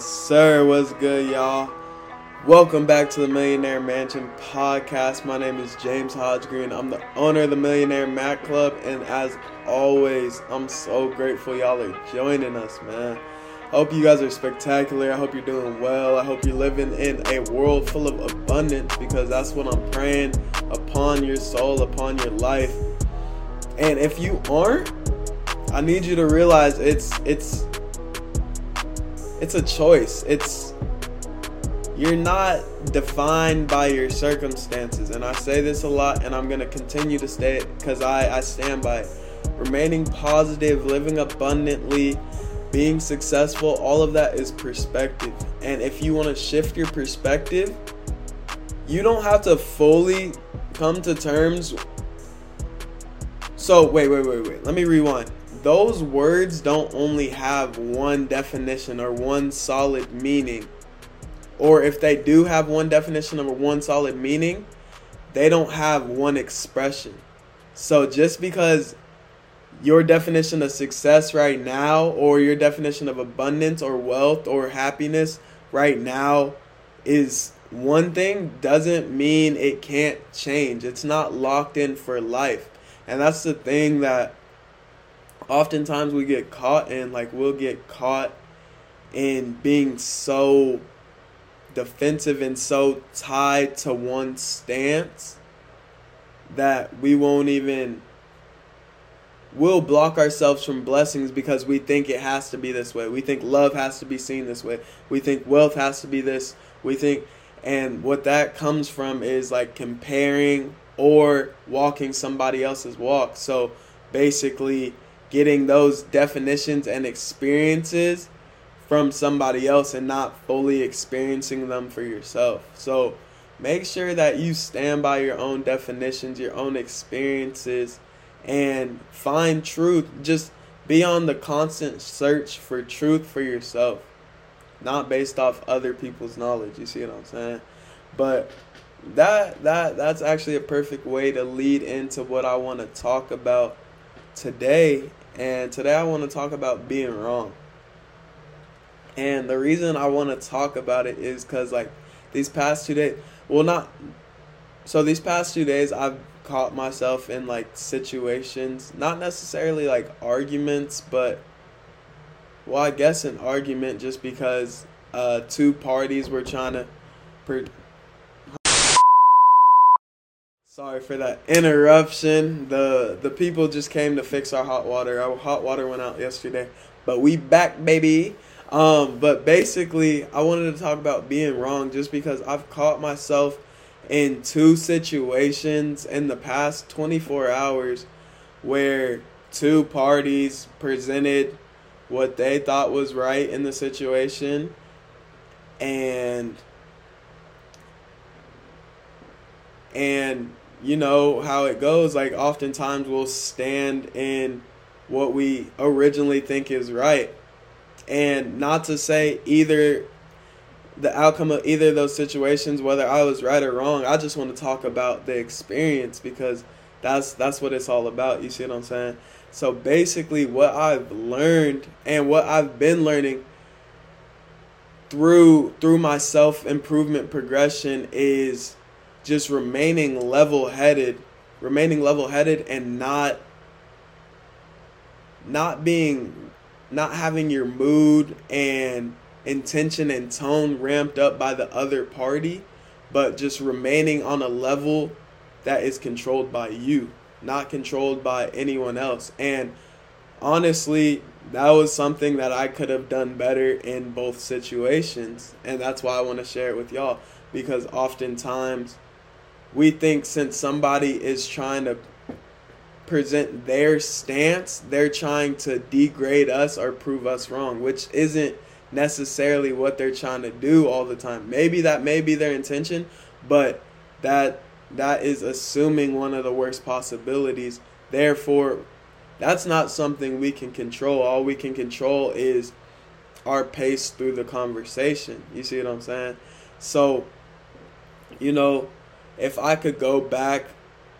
Yes, sir. What's good, y'all? Welcome back to the Millionaire Mansion podcast. My name is James Hodge Green. I'm the owner of the Millionaire Mac Club, and as always, I'm so grateful y'all are joining us, man. I hope you guys are spectacular. I hope you're doing well. I hope you're living in a world full of abundance because that's what I'm praying upon your soul, upon your life. And if you aren't, I need you to realize it's it's it's a choice. It's you're not defined by your circumstances. And I say this a lot and I'm going to continue to it because I, I stand by it. Remaining positive, living abundantly, being successful, all of that is perspective. And if you want to shift your perspective, you don't have to fully come to terms. So, wait, wait, wait, wait. Let me rewind those words don't only have one definition or one solid meaning. Or if they do have one definition or one solid meaning, they don't have one expression. So just because your definition of success right now, or your definition of abundance or wealth or happiness right now is one thing, doesn't mean it can't change. It's not locked in for life. And that's the thing that oftentimes we get caught in like we'll get caught in being so defensive and so tied to one stance that we won't even we'll block ourselves from blessings because we think it has to be this way. We think love has to be seen this way. We think wealth has to be this. We think and what that comes from is like comparing or walking somebody else's walk. So basically getting those definitions and experiences from somebody else and not fully experiencing them for yourself. So make sure that you stand by your own definitions, your own experiences, and find truth. Just be on the constant search for truth for yourself, not based off other people's knowledge. You see what I'm saying? But that that that's actually a perfect way to lead into what I want to talk about today and today I want to talk about being wrong. And the reason I want to talk about it is because, like, these past two days, well, not, so these past two days, I've caught myself in, like, situations, not necessarily like arguments, but, well, I guess an argument just because uh, two parties were trying to Sorry for that interruption. The the people just came to fix our hot water. Our hot water went out yesterday, but we back, baby. Um, but basically, I wanted to talk about being wrong just because I've caught myself in two situations in the past 24 hours where two parties presented what they thought was right in the situation and and you know how it goes. Like, oftentimes we'll stand in what we originally think is right. And not to say either the outcome of either of those situations, whether I was right or wrong, I just want to talk about the experience because that's that's what it's all about. You see what I'm saying? So basically what I've learned and what I've been learning through through my self improvement progression is just remaining level headed, remaining level headed and not not being not having your mood and intention and tone ramped up by the other party, but just remaining on a level that is controlled by you, not controlled by anyone else. And honestly, that was something that I could have done better in both situations. And that's why I want to share it with y'all because oftentimes we think since somebody is trying to present their stance, they're trying to degrade us or prove us wrong, which isn't necessarily what they're trying to do all the time. Maybe that may be their intention, but that that is assuming one of the worst possibilities. Therefore, that's not something we can control. All we can control is our pace through the conversation. You see what I'm saying? So, you know, if I could go back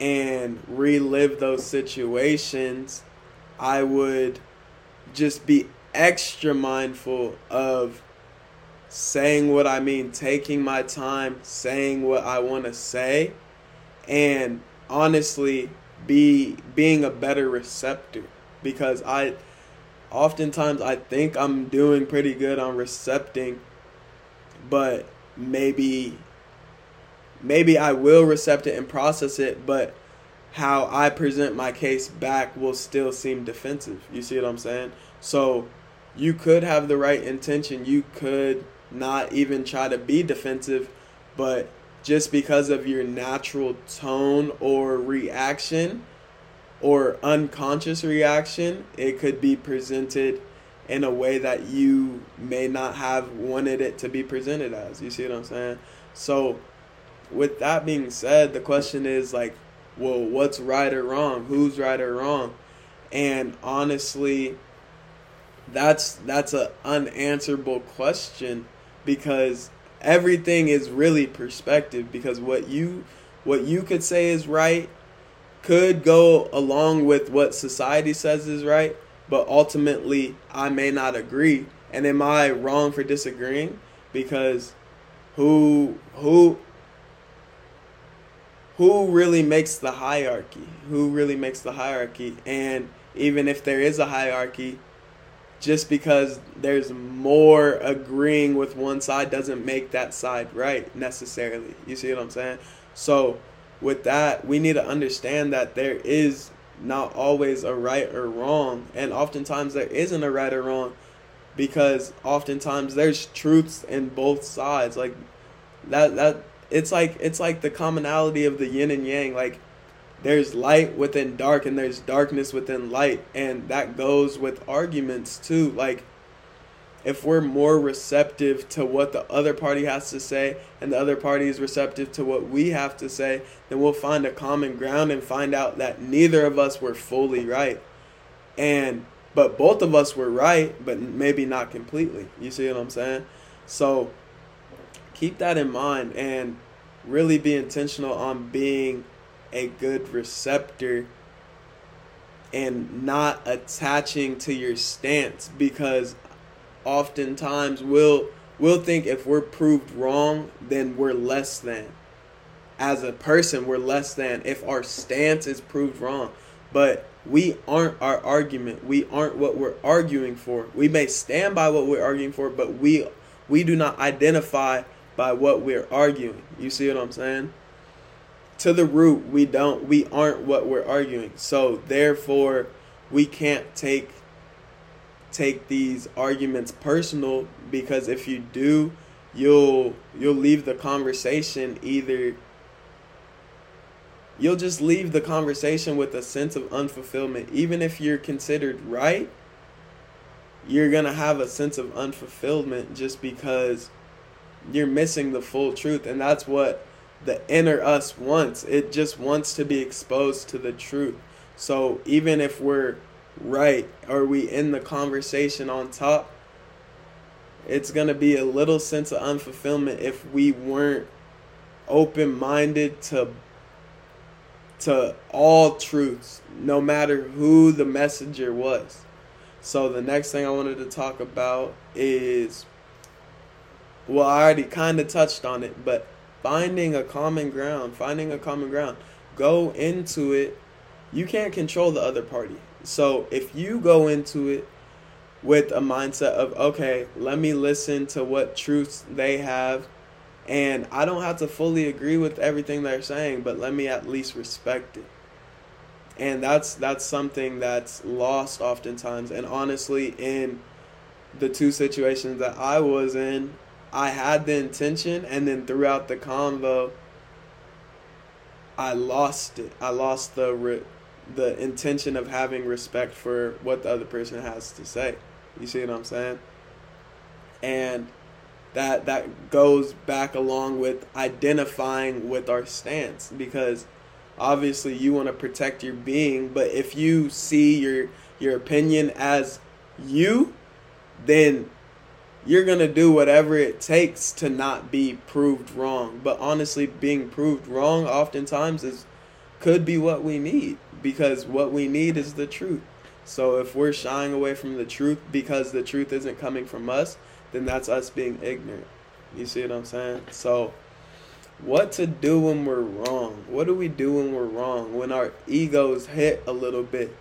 and relive those situations, I would just be extra mindful of saying what I mean, taking my time, saying what I want to say, and honestly be being a better receptor. Because I oftentimes I think I'm doing pretty good on recepting but maybe maybe I will recept it and process it but how I present my case back will still seem defensive. You see what I'm saying? So you could have the right intention. You could not even try to be defensive, but just because of your natural tone or reaction or unconscious reaction, it could be presented in a way that you may not have wanted it to be presented as. You see what I'm saying? So, with that being said, the question is like, well, what's right or wrong? Who's right or wrong? And honestly, that's that's an unanswerable question because everything is really perspective because what you what you could say is right could go along with what society says is right, but ultimately I may not agree. And am I wrong for disagreeing? Because who who who really makes the hierarchy? Who really makes the hierarchy? And even if there is a hierarchy, just because there's more agreeing with one side doesn't make that side right necessarily. You see what I'm saying? So, with that, we need to understand that there is not always a right or wrong, and oftentimes there isn't a right or wrong because oftentimes there's truths in both sides. Like that that it's like it's like the commonality of the yin and yang. Like there's light within dark and there's darkness within light. And that goes with arguments too. Like if we're more receptive to what the other party has to say and the other party is receptive to what we have to say then we'll find a common ground and find out that neither of us were fully right. And but both of us were right but maybe not completely. You see what i'm saying? So keep that in mind and really be intentional on being a good receptor and not attaching to your stance because oftentimes we'll we'll think if we're proved wrong then we're less than. As a person we're less than if our stance is proved wrong. But we aren't our argument. We aren't what we're arguing for. We may stand by what we're arguing for but we we do not identify by what we're arguing. You see what i'm saying? To the root we don't we aren't what we're arguing. So therefore we can't take take these arguments personal because if you do you'll you'll leave the conversation either you'll just leave the conversation with a sense of unfulfillment. Even if you're considered right you're going to have a sense of unfulfillment just because you're missing the full truth and that's what the inner us wants. It just wants to be exposed to the truth. So even if we're right or we in the conversation on top, it's going to be a little sense of unfulfillment if we weren't open minded to to all truths no matter who the messenger was. So the next thing I wanted to talk about is well I already kind of touched on it, but finding a common ground, finding a common ground. Go into it. You can't control the other party. So if you go into it with a mindset of, okay, let me listen to what truths they have, and I don't have to fully agree with everything they're saying, but let me at least respect it. And that's that's something that's lost oftentimes. And honestly, in the two situations that I was in, I had the intention, and then throughout the convo, I lost it. I lost the re- the intention of having respect for what the other person has to say. You see what I'm saying? And that that goes back along with identifying with our stance because obviously you want to protect your being, but if you see your your opinion as you, then you're going to do whatever it takes to not be proved wrong. But honestly, being proved wrong oftentimes is could be what we need because what we need is the truth. So if we're shying away from the truth because the truth isn't coming from us, then that's us being ignorant. You see what I'm saying? So, what to do when we're wrong? What do we do when we're wrong? When our egos hit a little bit?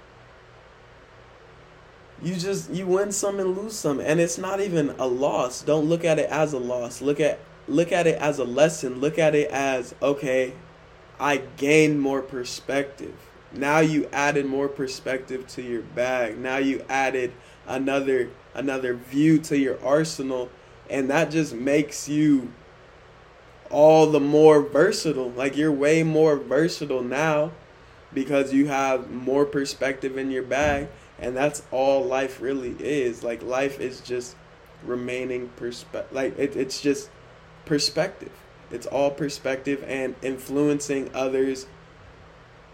You just you win some and lose some and it's not even a loss. Don't look at it as a loss. Look at look at it as a lesson. Look at it as okay, I gained more perspective. Now you added more perspective to your bag. Now you added another another view to your arsenal and that just makes you all the more versatile. Like you're way more versatile now because you have more perspective in your bag and that's all life really is. Like life is just remaining perspective like it, it's just perspective. It's all perspective and influencing others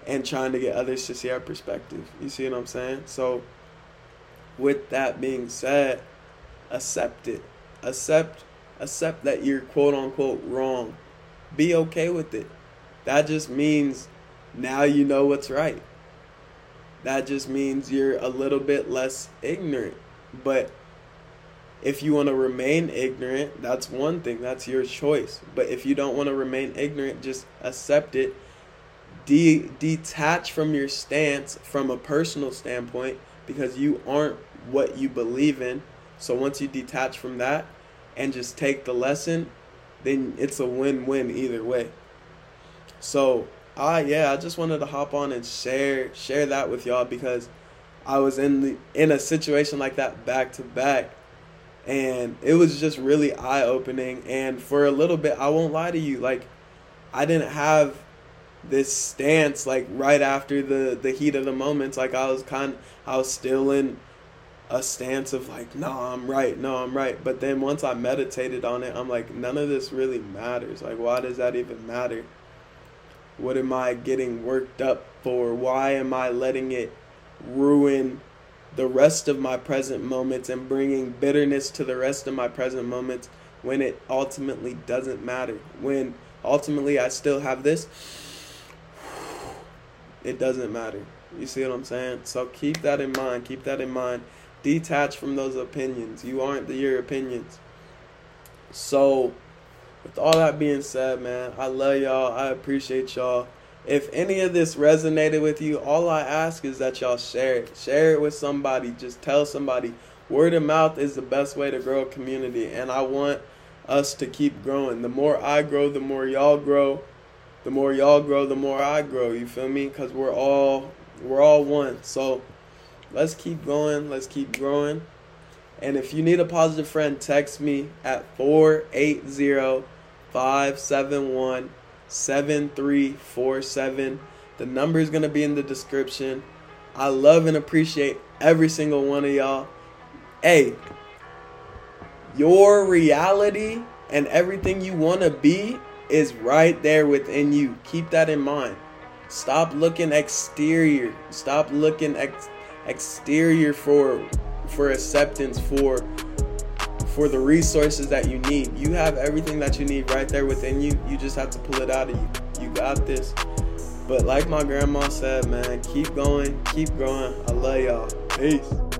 and trying to get others to see our perspective. You see what I'm saying? So with that being said, accept it. Accept accept that you're quote unquote wrong. Be okay with it. That just means now you know what's right. That just means you're a little bit less ignorant. But if you want to remain ignorant, that's one thing. That's your choice. But if you don't want to remain ignorant, just accept it. De- detach from your stance from a personal standpoint because you aren't what you believe in. So once you detach from that and just take the lesson, then it's a win-win either way. So, I yeah, I just wanted to hop on and share share that with y'all because I was in the in a situation like that back to back and it was just really eye opening and for a little bit I won't lie to you like I didn't have this stance like right after the the heat of the moments like I was kind I was still in a stance of like, no, I'm right, no, I'm right. But then once I meditated on it, I'm like, none of this really matters. Like, why does that even matter? What am I getting worked up for? Why am I letting it ruin the rest of my present moments and bringing bitterness to the rest of my present moments when it ultimately doesn't matter? When ultimately I still have this, it doesn't matter. You see what I'm saying? So keep that in mind. Keep that in mind detach from those opinions. You aren't your opinions. So, with all that being said, man, I love y'all. I appreciate y'all. If any of this resonated with you, all I ask is that y'all share it. Share it with somebody. Just tell somebody. Word of mouth is the best way to grow a community, and I want us to keep growing. The more I grow, the more y'all grow. The more y'all grow, the more I grow. You feel me? Cuz we're all we're all one. So, let's keep going. Let's keep growing. And if you need a positive friend, text me at 480 571 7347. The number is going to be in the description. I love and appreciate every single one of y'all. Hey, your reality and everything you want to be is right there within you. Keep that in mind. Stop looking exterior. Stop looking ex- exterior for for acceptance for for the resources that you need. You have everything that you need right there within you. You just have to pull it out of you. You got this. But like my grandma said, man, keep going, keep growing. I love y'all. Peace.